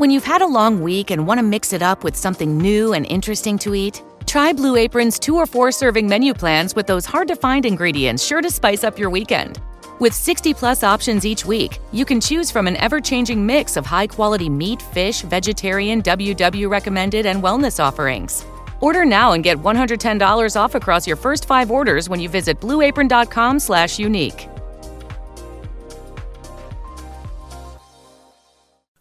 When you've had a long week and want to mix it up with something new and interesting to eat, try Blue Apron's two or four serving menu plans with those hard to find ingredients sure to spice up your weekend. With 60 plus options each week, you can choose from an ever changing mix of high quality meat, fish, vegetarian, WW recommended, and wellness offerings. Order now and get $110 off across your first five orders when you visit blueapron.com/slash unique.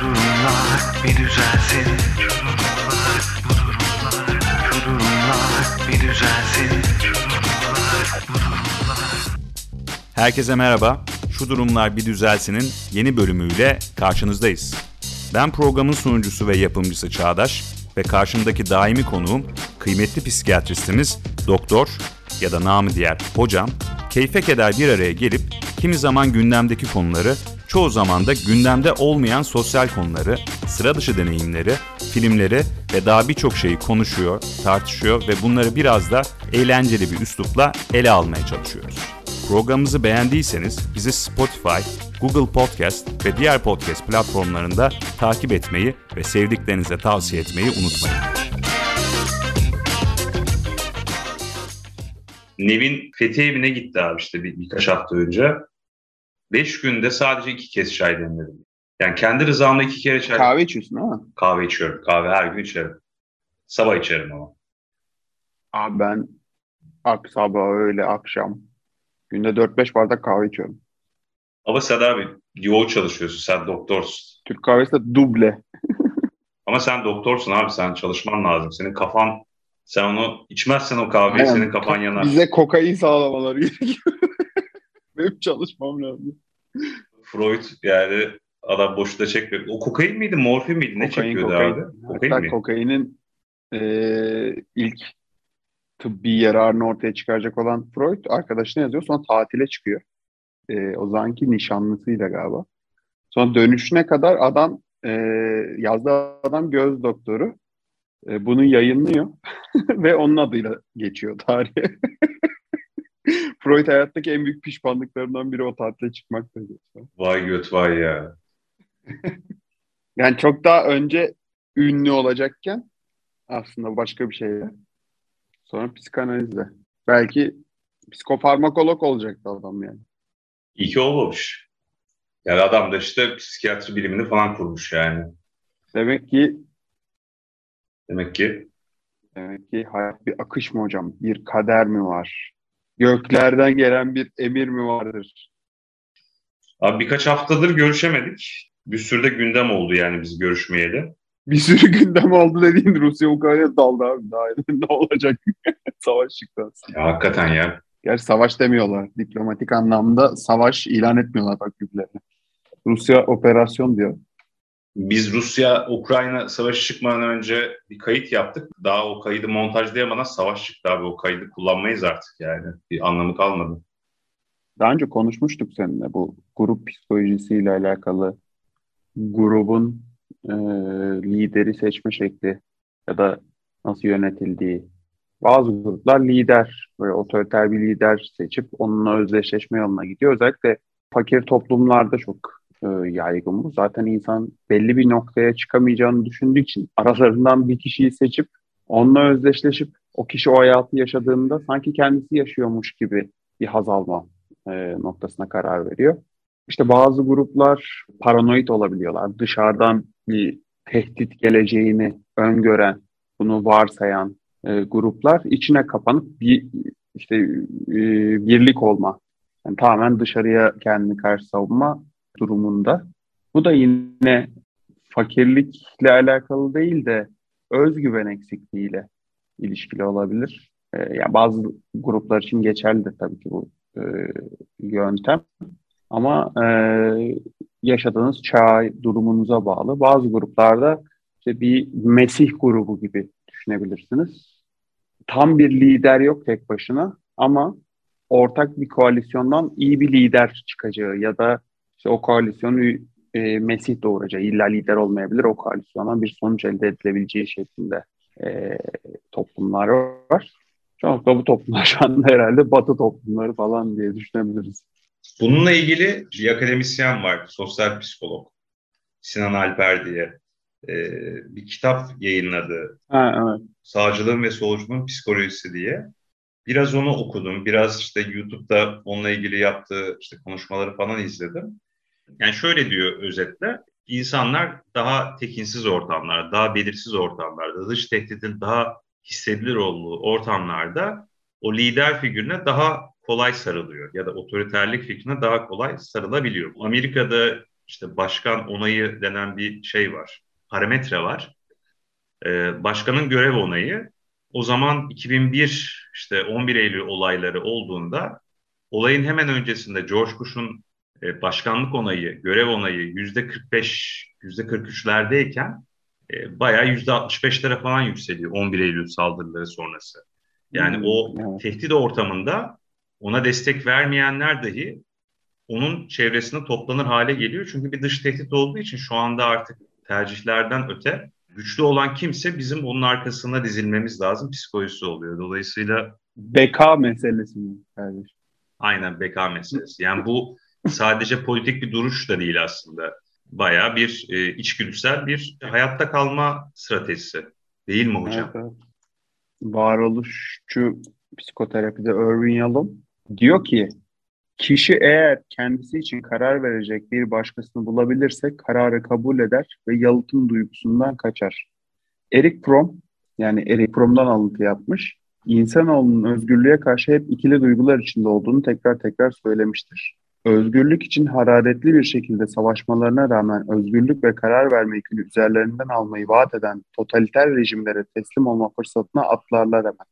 Durumlar Herkese merhaba. Şu durumlar bir düzelsinin yeni bölümüyle karşınızdayız. Ben programın sunucusu ve yapımcısı Çağdaş ve karşımdaki daimi konuğum kıymetli psikiyatristimiz doktor ya da namı diğer hocam keyfe keder bir araya gelip kimi zaman gündemdeki konuları çoğu zaman da gündemde olmayan sosyal konuları, sıra dışı deneyimleri, filmleri ve daha birçok şeyi konuşuyor, tartışıyor ve bunları biraz da eğlenceli bir üslupla ele almaya çalışıyoruz. Programımızı beğendiyseniz bizi Spotify, Google Podcast ve diğer podcast platformlarında takip etmeyi ve sevdiklerinize tavsiye etmeyi unutmayın. Nevin Fethi evine gitti abi işte bir, birkaç hafta önce. Beş günde sadece iki kez çay demledim. Yani kendi rızamla iki kere çay Kahve içiyorsun ama. kahve içiyorum. Kahve her gün içerim. Sabah içerim ama. Abi ben ak sabah öyle akşam günde 4-5 bardak kahve içiyorum. Ama sen abi yoğun çalışıyorsun. Sen doktorsun. Türk kahvesi de duble. Ama sen doktorsun abi. Sen çalışman lazım. Senin kafan sen onu içmezsen o kahveyi Aynen. senin kafan yanar. Bize kokain sağlamaları gerekiyor. Benim çalışmam lazım. Freud yani adam boşuna çekmiyor. O kokain miydi, morfin miydi? Ne Kokain, çekiyordu kokain. abi? Kokain Hatta mi? kokainin eee, ilk tıbbi yararını ortaya çıkaracak olan Freud arkadaşına yazıyor. Sonra tatile çıkıyor. Eee, o zamanki nişanlısıyla galiba. Sonra dönüşüne kadar adam eee yazdığı adam göz doktoru. Eee, bunu yayınlıyor ve onun adıyla geçiyor tarihe. Freud hayattaki en büyük pişmanlıklarından biri o tatile çıkmak. Vay göt vay ya. Yani çok daha önce ünlü olacakken aslında başka bir şeyle. Sonra psikanalizle. Belki psikofarmakolog olacaktı adam yani. İyi ki olmamış. Yani adam da işte psikiyatri bilimini falan kurmuş yani. Demek ki Demek ki demek ki hayat bir akış mı hocam? Bir kader mi var? Göklerden gelen bir emir mi vardır? abi birkaç haftadır görüşemedik. Bir sürü de gündem oldu yani biz görüşmeyeli. Bir sürü gündem oldu dediğin Rusya Ukrayna daldı abi. Daha ne olacak? Savaş çıktı aslında. Ya hakikaten ya. Gerçi savaş demiyorlar. Diplomatik anlamda savaş ilan etmiyorlar bak birbirlerine. Rusya operasyon diyor. Biz Rusya-Ukrayna savaşı çıkmadan önce bir kayıt yaptık. Daha o kaydı montajlayamadan savaş çıktı abi. O kaydı kullanmayız artık yani. Bir anlamı kalmadı. Daha önce konuşmuştuk seninle bu grup psikolojisiyle alakalı grubun e, lideri seçme şekli ya da nasıl yönetildiği. Bazı gruplar lider, böyle otoriter bir lider seçip onunla özdeşleşme yoluna gidiyor. Özellikle fakir toplumlarda çok e, yaygın bu. Zaten insan belli bir noktaya çıkamayacağını düşündüğü için aralarından bir kişiyi seçip onunla özdeşleşip o kişi o hayatı yaşadığında sanki kendisi yaşıyormuş gibi bir haz alma e, noktasına karar veriyor. İşte bazı gruplar paranoid olabiliyorlar. Dışarıdan bir tehdit geleceğini öngören, bunu varsayan e, gruplar içine kapanıp bir işte e, birlik olma, yani tamamen dışarıya kendini karşı savunma durumunda. Bu da yine fakirlikle alakalı değil de özgüven eksikliğiyle ilişkili olabilir. E, yani bazı gruplar için geçerlidir tabii ki bu e, yöntem. Ama e, yaşadığınız çağ durumunuza bağlı. Bazı gruplarda işte bir Mesih grubu gibi düşünebilirsiniz. Tam bir lider yok tek başına ama ortak bir koalisyondan iyi bir lider çıkacağı ya da işte o koalisyonu e, Mesih doğuracağı, illa lider olmayabilir o koalisyondan bir sonuç elde edilebileceği şeklinde e, toplumlar var. Çoğunlukla bu toplumlar şu anda herhalde batı toplumları falan diye düşünebiliriz. Bununla ilgili bir akademisyen var, sosyal psikolog Sinan Alper diye e, bir kitap yayınladı. Ha, evet. Sağcılığın ve solculuğun psikolojisi diye. Biraz onu okudum, biraz işte YouTube'da onunla ilgili yaptığı işte konuşmaları falan izledim. Yani şöyle diyor özetle, insanlar daha tekinsiz ortamlar, daha belirsiz ortamlarda, dış tehditin daha hissedilir olduğu ortamlarda o lider figürüne daha kolay sarılıyor ya da otoriterlik fikrine daha kolay sarılabiliyor. Amerika'da işte başkan onayı denen bir şey var, parametre var. Ee, başkanın görev onayı o zaman 2001 işte 11 Eylül olayları olduğunda olayın hemen öncesinde George Bush'un e, başkanlık onayı, görev onayı yüzde 45, yüzde 43'lerdeyken e, bayağı yüzde 65'lere falan yükseliyor 11 Eylül saldırıları sonrası. Yani Hmm, o evet. tehdit ortamında ona destek vermeyenler dahi onun çevresinde toplanır hale geliyor. Çünkü bir dış tehdit olduğu için şu anda artık tercihlerden öte güçlü olan kimse bizim onun arkasına dizilmemiz lazım psikolojisi oluyor. Dolayısıyla Beka meselesi mi kardeşim? aynen beka meselesi. Yani bu sadece politik bir duruş da değil aslında. Bayağı bir e, içgüdüsel bir hayatta kalma stratejisi. Değil mi hocam? Evet, evet. Varoluşçu psikoterapide Irving Yalom diyor ki kişi eğer kendisi için karar verecek bir başkasını bulabilirse kararı kabul eder ve yalıtım duygusundan kaçar. Eric Fromm yani Eric Fromm'dan alıntı yapmış. İnsanoğlunun özgürlüğe karşı hep ikili duygular içinde olduğunu tekrar tekrar söylemiştir. Özgürlük için hararetli bir şekilde savaşmalarına rağmen özgürlük ve karar verme yükünü üzerlerinden almayı vaat eden totaliter rejimlere teslim olma fırsatına atlarlar hemen.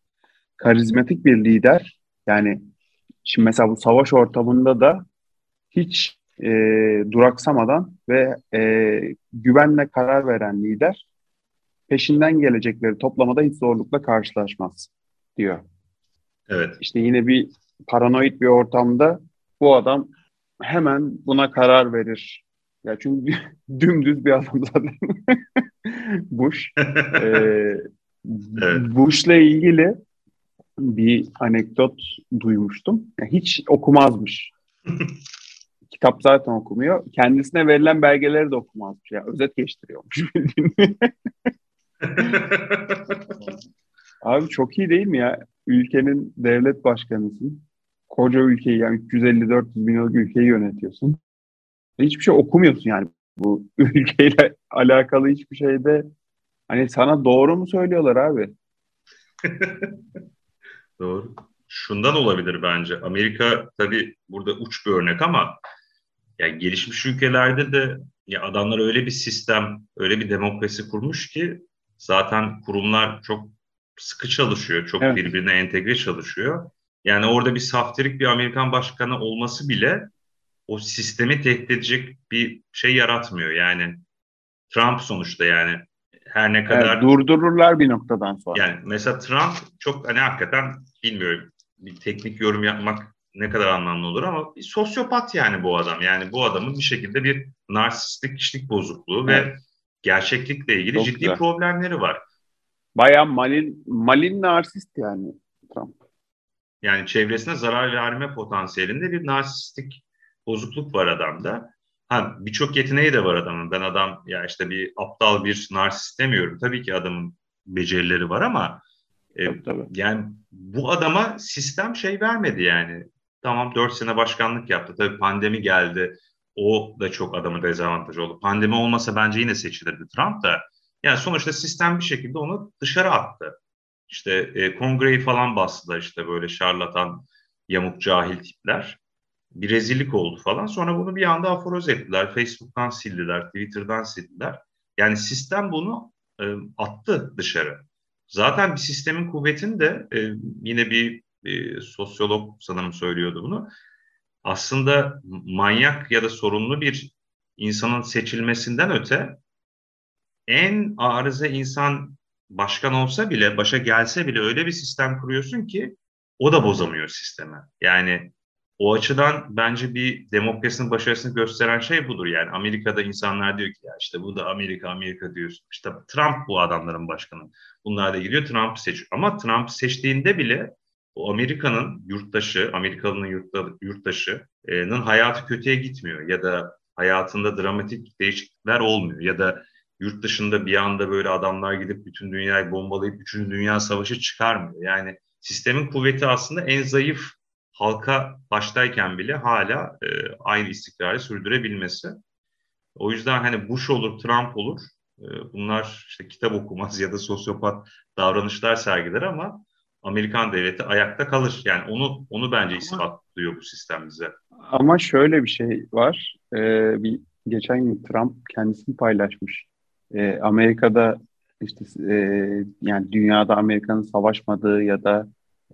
Karizmatik bir lider yani şimdi mesela bu savaş ortamında da hiç e, duraksamadan ve e, güvenle karar veren lider peşinden gelecekleri toplamada hiç zorlukla karşılaşmaz diyor. Evet. İşte yine bir paranoid bir ortamda bu adam hemen buna karar verir. Ya çünkü dümdüz bir adam zaten. Bush. Ee, Evet. Bush'la ilgili bir anekdot duymuştum. Ya hiç okumazmış. Kitap zaten okumuyor. Kendisine verilen belgeleri de okumazmış. Ya özet geçtiriyormuş. Abi çok iyi değil mi ya? Ülkenin devlet başkanısın. Koca ülkeyi yani 350-400 milyonluk ülkeyi yönetiyorsun. Hiçbir şey okumuyorsun yani. Bu ülkeyle alakalı hiçbir şeyde hani sana doğru mu söylüyorlar abi? Doğru. Şundan olabilir bence. Amerika tabii burada uç bir örnek ama yani gelişmiş ülkelerde de ya adamlar öyle bir sistem, öyle bir demokrasi kurmuş ki zaten kurumlar çok sıkı çalışıyor, çok Evet. birbirine entegre çalışıyor. Yani orada bir saftirik bir Amerikan başkanı olması bile o sistemi tehdit edecek bir şey yaratmıyor. Yani Trump sonuçta yani her ne kadar Evet, durdururlar bir noktadan sonra. yani mesela Trump çok hani hakikaten bilmiyorum bir teknik yorum yapmak ne kadar anlamlı olur ama bir sosyopat yani bu adam. Yani bu adamın bir şekilde bir narsistik kişilik bozukluğu ve Evet. gerçeklikle ilgili Çok ciddi güzel. problemleri var. Bayağı malin, malin narsist yani Trump. Yani çevresine zarar verme potansiyelinde bir narsistik bozukluk var adamda. Ha birçok yeteneği de var adamın. Ben adam ya işte bir aptal bir narsist demiyorum. Tabii ki adamın becerileri var ama e, Tabii, tabii. yani bu adama sistem şey vermedi yani. Tamam 4 sene başkanlık yaptı. Tabii pandemi geldi. O da çok adamın dezavantajı oldu. Pandemi olmasa bence yine seçilirdi Trump da. Yani sonuçta sistem bir şekilde onu dışarı attı. İşte e, kongreyi falan bastılar işte böyle şarlatan, yamuk cahil tipler. Bir rezillik oldu falan. Sonra bunu bir anda aforoz ettiler. Facebook'tan sildiler, Twitter'dan sildiler. Yani sistem bunu e, attı dışarı. Zaten bir sistemin kuvvetini de e, yine bir e, sosyolog sanırım söylüyordu bunu. Aslında manyak ya da sorunlu bir insanın seçilmesinden öte en arıza insan başkan olsa bile, başa gelse bile öyle bir sistem kuruyorsun ki o da bozamıyor sistemi. Yani o açıdan bence bir demokrasinin başarısını gösteren şey budur. Yani Amerika'da insanlar diyor ki ya işte bu da Amerika, Amerika diyorsun. İşte Trump bu adamların başkanı. Bunlar da gidiyor Trump'ı seçiyor. Ama Trump'ı seçtiğinde bile o Amerika'nın yurttaşı, Amerikalı'nın yurtta, yurttaşının hayatı kötüye gitmiyor. Ya da hayatında dramatik değişiklikler olmuyor. Ya da yurt dışında bir anda böyle adamlar gidip bütün dünyayı bombalayıp 3. Dünya Savaşı çıkarmıyor. Yani sistemin kuvveti aslında en zayıf halka baştayken bile hala e, aynı istikrarı sürdürebilmesi. O yüzden hani Bush olur, Trump olur. E, bunlar işte kitap okumaz ya da sosyopat davranışlar sergiler ama Amerikan devleti ayakta kalır. Yani onu onu bence ispatlıyor bu sistem bize. Ama şöyle bir şey var. Ee, bir geçen gün Trump kendisini paylaşmış. Ee, Amerika'da işte e, yani dünyada Amerika'nın savaşmadığı ya da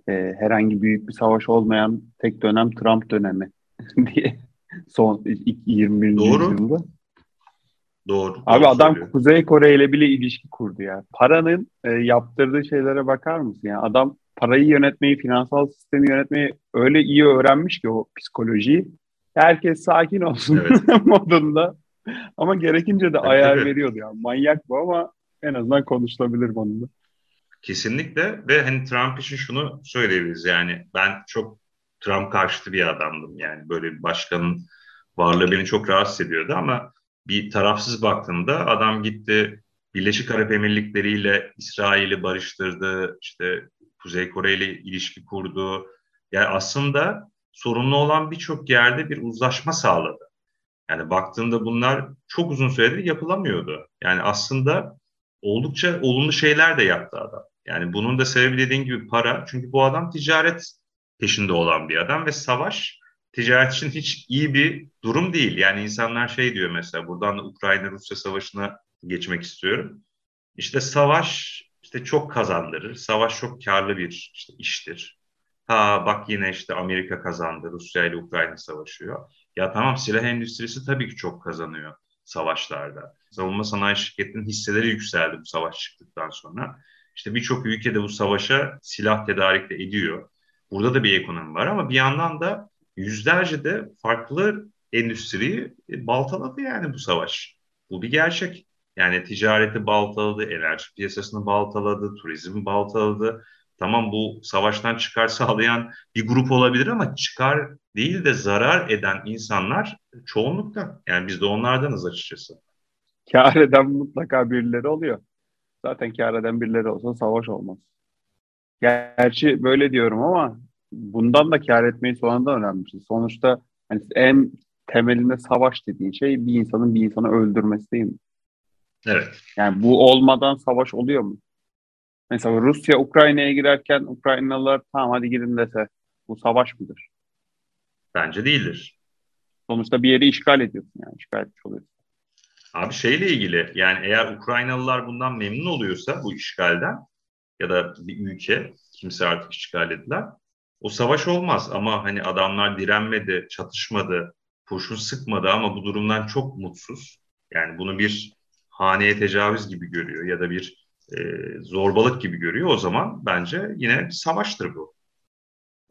e, herhangi büyük bir savaş olmayan tek dönem Trump dönemi diye son 21. Doğru. yüzyılda. Doğru. Abi doğru adam söylüyor. Kuzey Kore ile bile ilişki kurdu ya. Paranın e, yaptırdığı şeylere bakar mısın ya? Adam parayı yönetmeyi, finansal sistemi yönetmeyi öyle iyi öğrenmiş ki o psikolojiyi. Herkes sakin olsun Evet. modunda. Ama gerekince de ayar veriyordu ya. Manyak bu ama en azından konuşulabilir konuda. Kesinlikle ve hani Trump için şunu söyleyebiliriz yani ben çok Trump karşıtı bir adamdım yani böyle bir başkanın varlığı beni çok rahatsız ediyordu ama bir tarafsız baktığımda adam gitti Birleşik Arap Emirlikleri ile İsrail'i barıştırdı işte Kuzey Kore ile ilişki kurdu yani aslında sorunlu olan birçok yerde bir uzlaşma sağladı. Yani baktığında bunlar çok uzun süredir yapılamıyordu. Yani aslında oldukça olumlu şeyler de yaptı adam. Yani bunun da sebebi dediğin gibi para. Çünkü bu adam ticaret peşinde olan bir adam ve savaş ticaret için hiç iyi bir durum değil. Yani insanlar şey diyor mesela buradan da Ukrayna-Rusya savaşına geçmek istiyorum. İşte savaş işte çok kazandırır. Savaş çok karlı bir işte iştir. Ha bak yine işte Amerika kazandı. Rusya ile Ukrayna savaşıyor. Ya tamam silah endüstrisi tabii ki çok kazanıyor savaşlarda. Savunma sanayi şirketinin hisseleri yükseldi bu savaş çıktıktan sonra. İşte birçok ülke de bu savaşa silah tedarik de ediyor. Burada da bir ekonomi var ama bir yandan da yüzlerce de farklı endüstriyi baltaladı yani bu savaş. Bu bir gerçek. Yani ticareti baltaladı, enerji piyasasını baltaladı, turizmi baltaladı. Tamam bu savaştan çıkar sağlayan bir grup olabilir ama çıkar değil de zarar eden insanlar çoğunlukta. Yani biz de onlardanız açıkçası. Kâr eden mutlaka birileri oluyor. Zaten kâr eden birileri olsa savaş olmaz. Gerçi böyle diyorum ama bundan da kâr etmeyi sonradan öğrenmişiz. Sonuçta hani en temelinde savaş dediğin şey bir insanın bir insanı öldürmesi değil mi? Evet. Yani bu olmadan savaş oluyor mu? Mesela Rusya Ukrayna'ya girerken Ukraynalılar tamam hadi girin dese bu savaş mıdır? Bence değildir. Sonuçta bir yeri işgal ediyorsun yani işgal etmiş oluyorsun. Abi şeyle ilgili yani eğer Ukraynalılar bundan memnun oluyorsa bu işgalden ya da bir ülke kimse artık işgal edilen o savaş olmaz ama hani adamlar direnmedi, çatışmadı, kurşun sıkmadı ama bu durumdan çok mutsuz. Yani bunu bir haneye tecavüz gibi görüyor ya da bir e, zorbalık gibi görüyor. O zaman bence yine bir savaştır bu.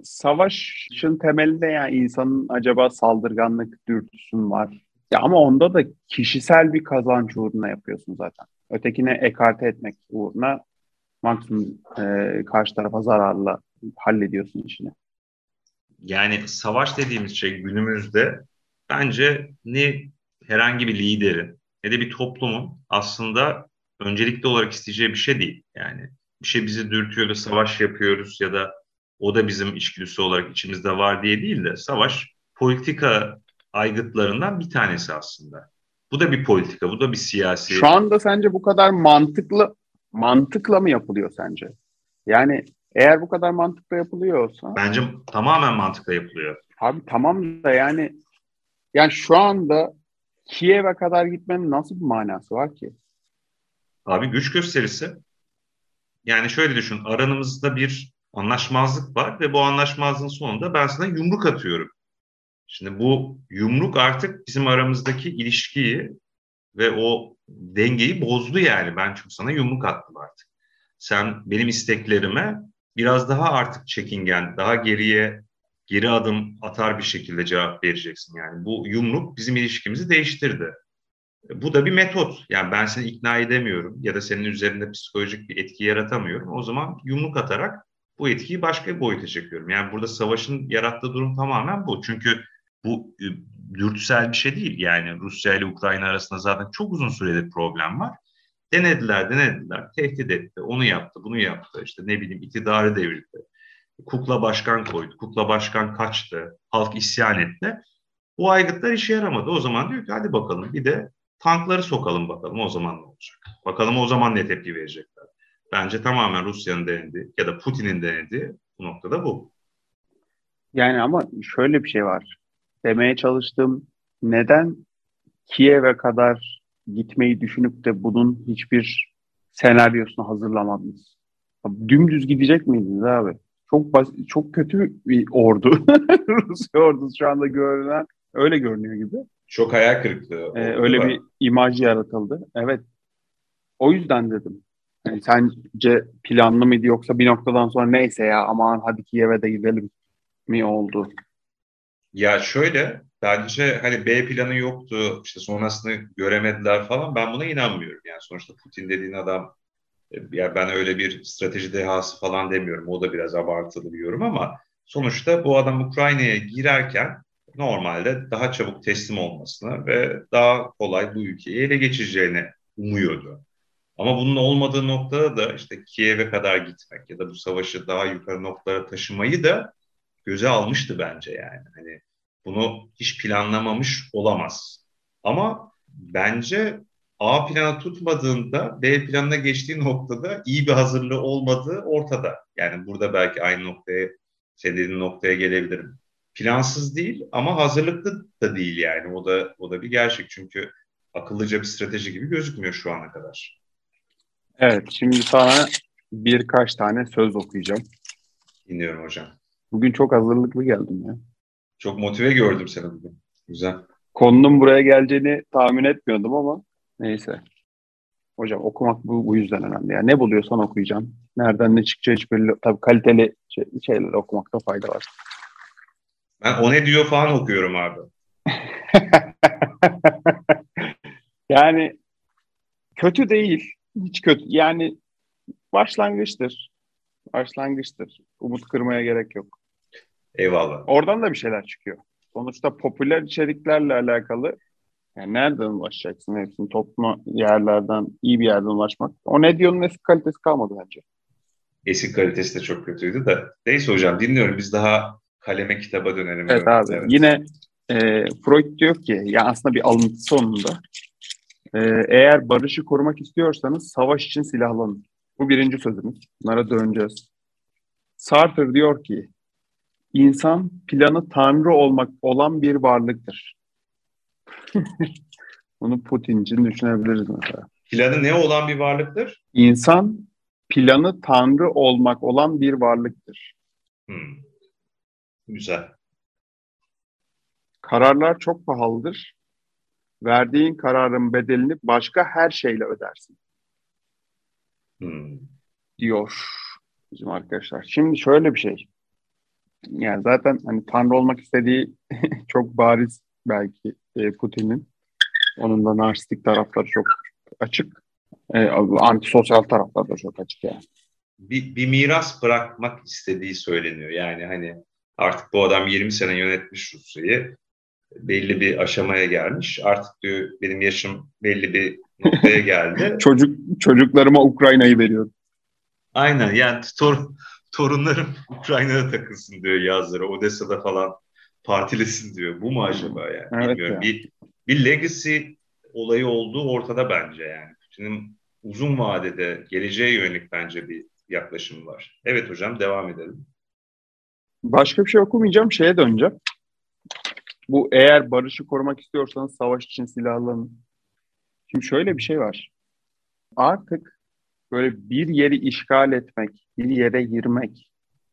Savaşın temelinde yani insanın acaba saldırganlık dürtüsü mü var? Ya ama onda da kişisel bir kazanç uğruna yapıyorsun zaten. Ötekine ekarte etmek uğruna maksimum e, karşı tarafa zararla hallediyorsun işini. Yani savaş dediğimiz şey günümüzde bence ne herhangi bir liderin ne de bir toplumun aslında öncelikli olarak isteyeceği bir şey değil. Yani bir şey bizi dürtüyor da savaş yapıyoruz ya da o da bizim içgüdüsü olarak içimizde var diye değil de savaş politika aygıtlarından bir tanesi aslında. Bu da bir politika, bu da bir siyasi. Şu anda sence bu kadar mantıklı mantıkla mı yapılıyor sence? Yani eğer bu kadar mantıkla yapılıyorsa Bence tamamen mantıkla yapılıyor. abi tamam da yani yani şu anda Kiev'e kadar gitmenin nasıl bir manası var ki? Abi güç gösterisi. Yani şöyle düşün, aranımızda bir anlaşmazlık var ve bu anlaşmazlığın sonunda ben sana yumruk atıyorum. Şimdi bu yumruk artık bizim aramızdaki ilişkiyi ve o dengeyi bozdu yani. Ben çünkü sana yumruk attım artık. Sen benim isteklerime biraz daha artık çekingen, daha geriye geri adım atar bir şekilde cevap vereceksin. Yani bu yumruk bizim ilişkimizi değiştirdi. Bu da bir metot. Yani ben seni ikna edemiyorum ya da senin üzerinde psikolojik bir etki yaratamıyorum. O zaman yumruk atarak bu etkiyi başka bir boyuta çekiyorum. Yani burada savaşın yarattığı durum tamamen bu. Çünkü bu e, dürtüsel bir şey değil. Yani Rusya ile Ukrayna arasında zaten çok uzun süredir problem var. Denediler, denediler, tehdit etti, onu yaptı, bunu yaptı, işte ne bileyim iktidarı devirdi. Kukla başkan koydu, kukla başkan kaçtı, halk isyan etti. Bu aygıtlar işe yaramadı. O zaman diyor ki hadi bakalım bir de tankları sokalım bakalım o zaman ne olacak. Bakalım o zaman ne tepki verecekler. Bence tamamen Rusya'nın denediği ya da Putin'in denediği bu noktada bu. Yani ama şöyle bir şey var. Demeye çalıştığım neden Kiev'e kadar gitmeyi düşünüp de bunun hiçbir senaryosunu hazırlamadınız? Dümdüz gidecek miydiniz abi? Çok basit, çok kötü bir ordu. Rusya ordusu şu anda görünen öyle görünüyor gibi. Çok hayal kırıklığı. Ee, öyle bir imaj yaratıldı. Evet. O yüzden dedim. Yani sence planlı mıydı yoksa bir noktadan sonra neyse ya aman hadi Kiev'e de gidelim mi oldu? Ya şöyle bence hani B planı yoktu işte sonrasını göremediler falan ben buna inanmıyorum. Yani sonuçta Putin dediğin adam e, ya ben öyle bir strateji dehası falan demiyorum. O da biraz abartılı bir yorum ama sonuçta bu adam Ukrayna'ya girerken normalde daha çabuk teslim olmasını ve daha kolay bu ülkeyi ele geçireceğini umuyordu. Ama bunun olmadığı noktada da işte Kiev'e kadar gitmek ya da bu savaşı daha yukarı noktalara taşımayı da göze almıştı bence yani. Hani bunu hiç planlamamış olamaz. Ama bence A planı tutmadığında B planına geçtiği noktada iyi bir hazırlığı olmadığı ortada. Yani burada belki aynı noktaya, senin noktaya gelebilirim. Plansız değil ama hazırlıklı da değil yani. O da o da bir gerçek çünkü akıllıca bir strateji gibi gözükmüyor şu ana kadar. Evet, şimdi sana birkaç tane söz okuyacağım. Dinliyorum hocam. Bugün çok hazırlıklı geldim ya. Çok motive gördüm seni bugün. Güzel. Konunun buraya geleceğini tahmin etmiyordum ama neyse. Hocam okumak bu, bu yüzden önemli. Yani ne buluyorsan okuyacaksın. Nereden ne çıkacağı hiç belli. Tabii kaliteli şey, şeyler okumakta fayda var. Ben o ne diyor falan okuyorum abi. yani kötü değil. Hiç kötü. Yani başlangıçtır. Başlangıçtır. Umut kırmaya gerek yok. Eyvallah. Oradan da bir şeyler çıkıyor. Sonuçta popüler içeriklerle alakalı yani nereden ulaşacaksın hepsini toplu yerlerden iyi bir yerden ulaşmak. O ne diyorsun eski kalitesi kalmadı bence. Eski kalitesi de çok kötüydü de. Neyse hocam dinliyorum. Biz daha kaleme kitaba dönelim. Evet abi. Evet. Yine e, Freud diyor ki ya aslında bir alıntı sonunda e, eğer barışı korumak istiyorsanız savaş için silahlanın. Bu birinci sözümüz. Bunlara döneceğiz. Sartre diyor ki insan planı tanrı olmak olan bir varlıktır. Bunu Putin için düşünebiliriz mesela. Planı ne olan bir varlıktır? İnsan planı tanrı olmak olan bir varlıktır. Hmm. Güzel. Kararlar çok pahalıdır. Verdiğin kararın bedelini başka her şeyle ödersin. Hmm. Diyor bizim arkadaşlar. Şimdi şöyle bir şey. Yani zaten hani tanrı olmak istediği çok bariz belki e, Putin'in. Onun da narsistik tarafları çok açık. E, antisosyal tarafları da çok açık yani. Bir, bir miras bırakmak istediği söyleniyor. Yani hani artık bu adam 20 sene yönetmiş Rusya'yı. Belli bir aşamaya gelmiş. Artık diyor benim yaşım belli bir noktaya geldi. Çocuk Çocuklarıma Ukrayna'yı veriyorum. Aynen yani tor, torunlarım Ukrayna'da takılsın diyor yazları. Odessa'da falan partilesin diyor. Bu mu acaba yani? Evet Bilmiyorum. ya. Bir, bir legacy olayı olduğu ortada bence yani. Putin'in uzun vadede geleceğe yönelik bence bir yaklaşım var. Evet hocam devam edelim. Başka bir şey okumayacağım. Şeye döneceğim. Bu eğer barışı korumak istiyorsanız savaş için silahlanın. Şimdi şöyle bir şey var. Artık böyle bir yeri işgal etmek, bir yere girmek,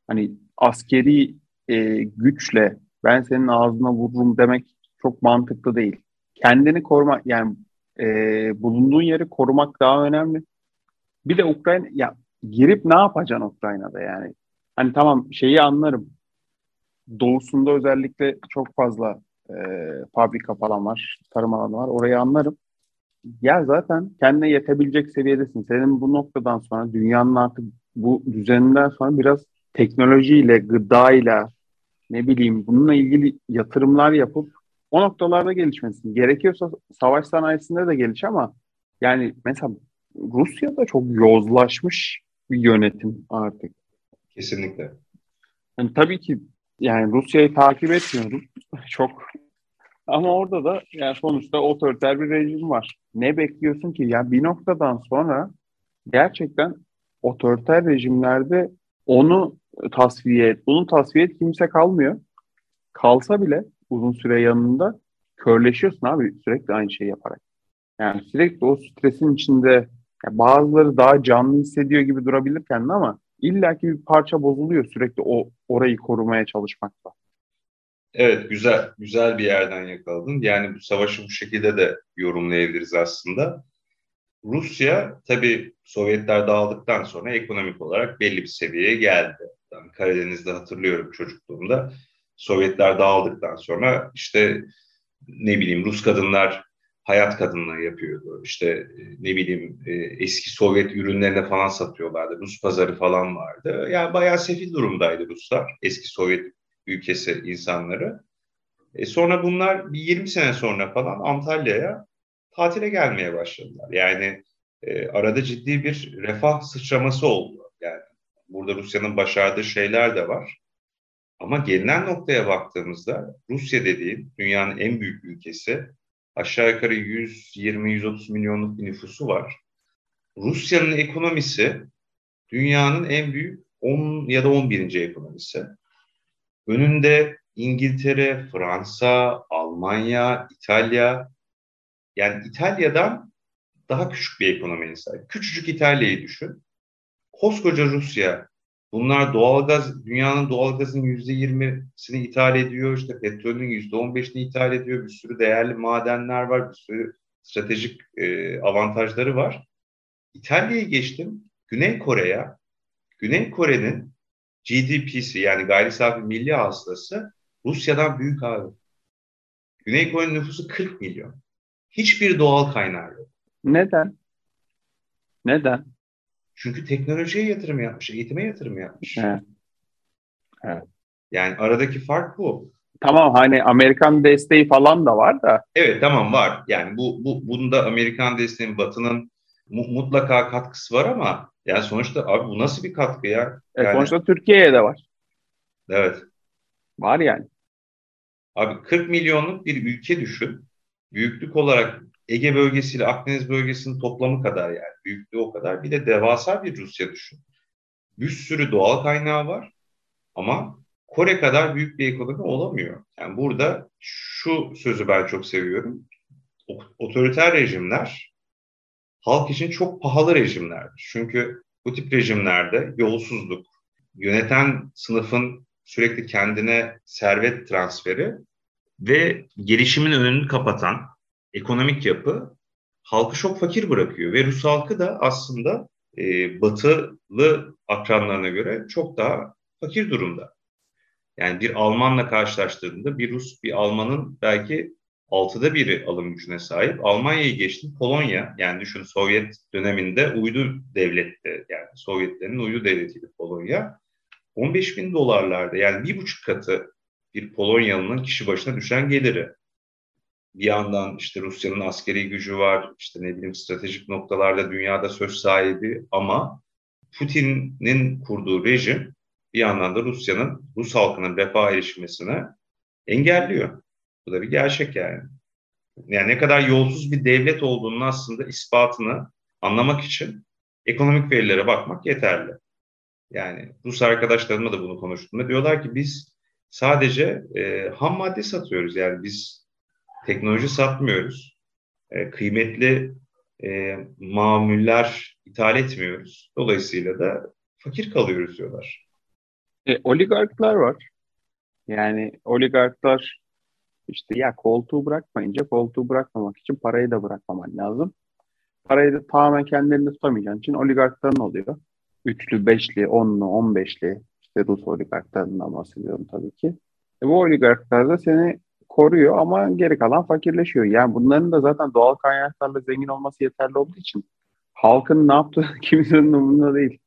hani askeri e, güçle ben senin ağzına vururum demek çok mantıklı değil. Kendini korumak yani e, bulunduğun yeri korumak daha önemli. Bir de Ukrayna ya girip ne yapacaksın Ukrayna'da yani? Hani tamam şeyi anlarım. Doğusunda özellikle çok fazla e, fabrika falan var, tarım alanı var. Orayı anlarım. Ya zaten kendine yetebilecek seviyedesin. Senin bu noktadan sonra dünyanın artık bu düzeninden sonra biraz teknolojiyle, gıdayla, ne bileyim bununla ilgili yatırımlar yapıp o noktalarda gelişmesin. Gerekiyorsa savaş sanayisinde de geliş ama yani mesela Rusya'da çok yozlaşmış bir yönetim artık. Kesinlikle. Yani tabii ki yani Rusya'yı takip etmiyorum çok ama orada da yani sonuçta otoriter bir rejim var. Ne bekliyorsun ki? Yani bir noktadan sonra gerçekten otoriter rejimlerde onu tasfiye et, bunu tasfiye et kimse kalmıyor. Kalsa bile uzun süre yanında körleşiyorsun abi sürekli aynı şeyi yaparak. Yani sürekli o stresin içinde yani bazıları daha canlı hissediyor gibi durabilir kendine ama illaki bir parça bozuluyor sürekli o orayı korumaya çalışmakla. Evet güzel güzel bir yerden yakaladın. Yani bu savaşı bu şekilde de yorumlayabiliriz aslında. Rusya tabii Sovyetler dağıldıktan sonra ekonomik olarak belli bir seviyeye geldi. Ben Karadeniz'de hatırlıyorum çocukluğumda. Sovyetler dağıldıktan sonra işte ne bileyim Rus kadınlar hayat kadınlığı yapıyordu. İşte ne bileyim eski Sovyet ürünlerine falan satıyorlardı. Rus pazarı falan vardı. Yani bayağı sefil durumdaydı Ruslar. Eski Sovyet ülkesi insanları. E sonra bunlar bir 20 sene sonra falan Antalya'ya tatile gelmeye başladılar. Yani e, arada ciddi bir refah sıçraması oldu. Yani burada Rusya'nın başardığı şeyler de var. Ama gelinen noktaya baktığımızda Rusya dediğin dünyanın en büyük ülkesi aşağı yukarı 120-130 milyonluk bir nüfusu var. Rusya'nın ekonomisi dünyanın en büyük 10 ya da 11. ekonomisi. Önünde İngiltere, Fransa, Almanya, İtalya. Yani İtalya'dan daha küçük bir ekonomiye sahip. Küçücük İtalya'yı düşün. Koskoca Rusya. Bunlar doğalgaz, dünyanın doğalgazın yüzde yirmisini ithal ediyor. İşte petrolün yüzde on beşini ithal ediyor. Bir sürü değerli madenler var. Bir sürü stratejik e, avantajları var. İtalya'yı geçtim. Güney Kore'ye. Güney Kore'nin GDP'si yani gayri safi milli hasılası Rusya'dan büyük abi. Güney Kore'nin nüfusu 40 milyon. Hiçbir doğal kaynağı yok. Neden? Neden? Çünkü teknolojiye yatırım yapmış, eğitime yatırım yapmış. Evet. Evet. Yani aradaki fark bu. Tamam hani Amerikan desteği falan da var da. Evet tamam var. Yani bu, bu bunda Amerikan desteğinin Batı'nın mutlaka katkısı var ama yani sonuçta abi bu nasıl bir katkı ya? E, sonuçta Türkiye'ye de var. Evet. Var yani. Abi 40 milyonluk bir ülke düşün. Büyüklük olarak Ege bölgesiyle Akdeniz bölgesinin toplamı kadar yani. Büyüklüğü o kadar. Bir de devasa bir Rusya düşün. Bir sürü doğal kaynağı var. Ama Kore kadar büyük bir ekonomi olamıyor. Yani burada şu sözü ben çok seviyorum. Otoriter rejimler halk için çok pahalı rejimlerdir. Çünkü bu tip rejimlerde yolsuzluk, yöneten sınıfın sürekli kendine servet transferi ve gelişimin önünü kapatan ekonomik yapı halkı çok fakir bırakıyor. Ve Rus halkı da aslında e, batılı akranlarına göre çok daha fakir durumda. Yani bir Almanla karşılaştırdığında bir Rus bir Almanın belki altıda biri alım gücüne sahip. Almanya'yı geçtim Polonya yani düşün Sovyet döneminde uydu devletti yani Sovyetlerin uydu devletiydi Polonya. 15 bin dolarlarda yani bir buçuk katı bir Polonyalı'nın kişi başına düşen geliri. Bir yandan işte Rusya'nın askeri gücü var, işte ne bileyim stratejik noktalarda dünyada söz sahibi ama Putin'in kurduğu rejim bir yandan da Rusya'nın, Rus halkının refah erişmesine engelliyor. Bu da bir gerçek yani. Yani ne kadar yolsuz bir devlet olduğunun aslında ispatını anlamak için ekonomik verilere bakmak yeterli. Yani Rus arkadaşlarımla da bunu konuştum. Diyorlar ki biz sadece e, ham madde satıyoruz. Yani biz teknoloji satmıyoruz. E, kıymetli e, mamuller ithal etmiyoruz. Dolayısıyla da fakir kalıyoruz diyorlar. E, oligarklar var. Yani oligarklar işte ya koltuğu bırakmayınca koltuğu bırakmamak için parayı da bırakmaman lazım. Parayı da tamamen kendilerinde tutamayacağın için oligarkların oluyor. Üçlü, beşli, onlu, on beşli işte Rus oligarklarından bahsediyorum tabii ki. E, bu oligarklar da seni koruyor ama geri kalan fakirleşiyor. Yani bunların da zaten doğal kaynaklarla zengin olması yeterli olduğu için halkın ne yaptığı kimsenin umurunda değil.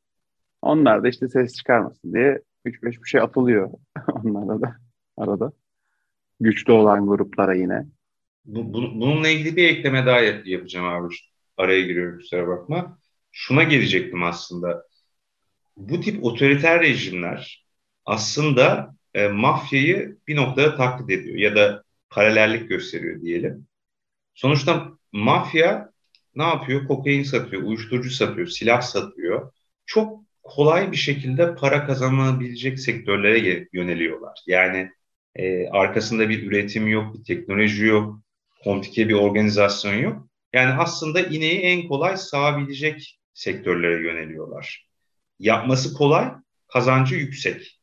Onlar da işte ses çıkarmasın diye 3-5 bir şey atılıyor onlara da arada. Güçlü olan gruplara yine. Bu, bu, bununla ilgili bir ekleme daha yapacağım abi. Araya giriyorum kusura bakma. Şuna gelecektim aslında. Bu tip otoriter rejimler aslında e, mafyayı bir noktada taklit ediyor ya da paralellik gösteriyor diyelim. Sonuçta mafya ne yapıyor? Kokain satıyor, uyuşturucu satıyor, silah satıyor. Çok kolay bir şekilde para kazanabilecek sektörlere yöneliyorlar. Yani e, arkasında bir üretim yok, bir teknoloji yok, komplike bir organizasyon yok. Yani aslında ineği en kolay sağabilecek sektörlere yöneliyorlar. Yapması kolay, kazancı yüksek.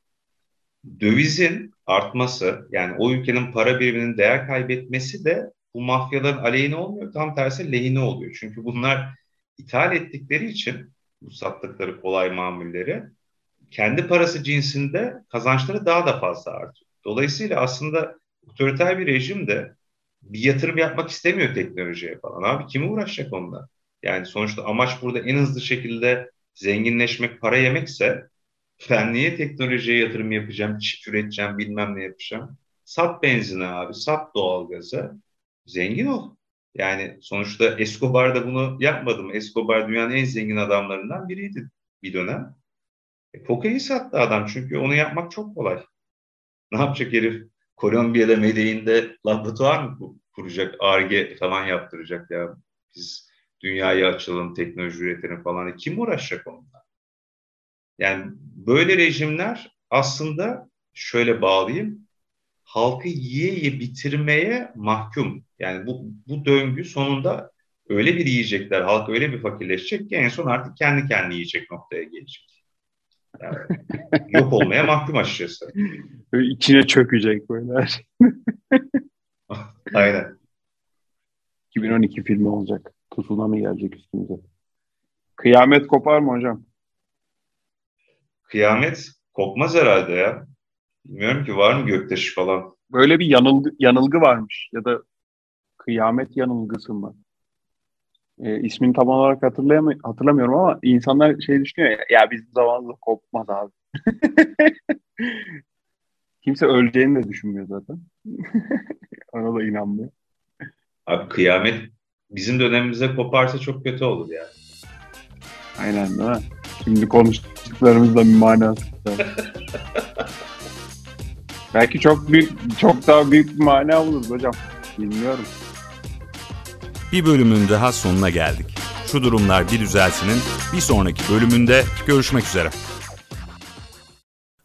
Dövizin artması, yani o ülkenin para biriminin değer kaybetmesi de bu mafyaların aleyhine olmuyor, tam tersi lehine oluyor. Çünkü bunlar ithal ettikleri için bu sattıkları kolay mamulleri kendi parası cinsinde kazançları daha da fazla artıyor. Dolayısıyla aslında otoriter bir rejim de bir yatırım yapmak istemiyor teknolojiye falan. Abi kim uğraşacak onunla? Yani sonuçta amaç burada en hızlı şekilde zenginleşmek, para yemekse ben niye teknolojiye yatırım yapacağım, çift üreteceğim, bilmem ne yapacağım? Sat benzini abi, sat doğalgazı, zengin ol. Yani sonuçta Escobar da bunu yapmadım. Escobar dünyanın en zengin adamlarından biriydi bir dönem. E, kokain sattı adam çünkü onu yapmak çok kolay. Ne yapacak herif? Kolombiya'da Medellin'de laboratuvar mı kuracak? ARGE falan yaptıracak ya. Biz dünyaya açalım, teknoloji üretelim falan. Kim uğraşacak onunla? Yani böyle rejimler aslında şöyle bağlayayım. Halkı yiye yiye bitirmeye mahkum. Yani bu, bu döngü sonunda öyle bir yiyecekler, halk öyle bir fakirleşecek ki en son artık kendi kendini yiyecek noktaya gelecek. Yani yok olmaya mahkum açıkçası. İçine çökecek böyle şey. Aynen. 2012 filmi olacak. Tsunami gelecek üstümüze. Kıyamet kopar mı hocam? Kıyamet kopmaz herhalde ya. Bilmiyorum ki var mı göktaşı falan. Böyle bir yanılgı, yanılgı varmış ya da kıyamet yanılgısı mı? E, ismini tam olarak hatırlayam hatırlamıyorum ama insanlar şey düşünüyor ya, ya bizim zamanımızda kopmaz abi. Kimse öleceğini de düşünmüyor zaten. Ona da inanmıyor. Abi kıyamet bizim dönemimizde koparsa çok kötü olur yani. Aynen değil mi? Şimdi konuştuklarımızda bir manası Belki çok büyük, çok daha büyük bir mana buluruz hocam. Bilmiyorum. Bir bölümün daha sonuna geldik. Şu durumlar bir düzelsinin bir sonraki bölümünde görüşmek üzere.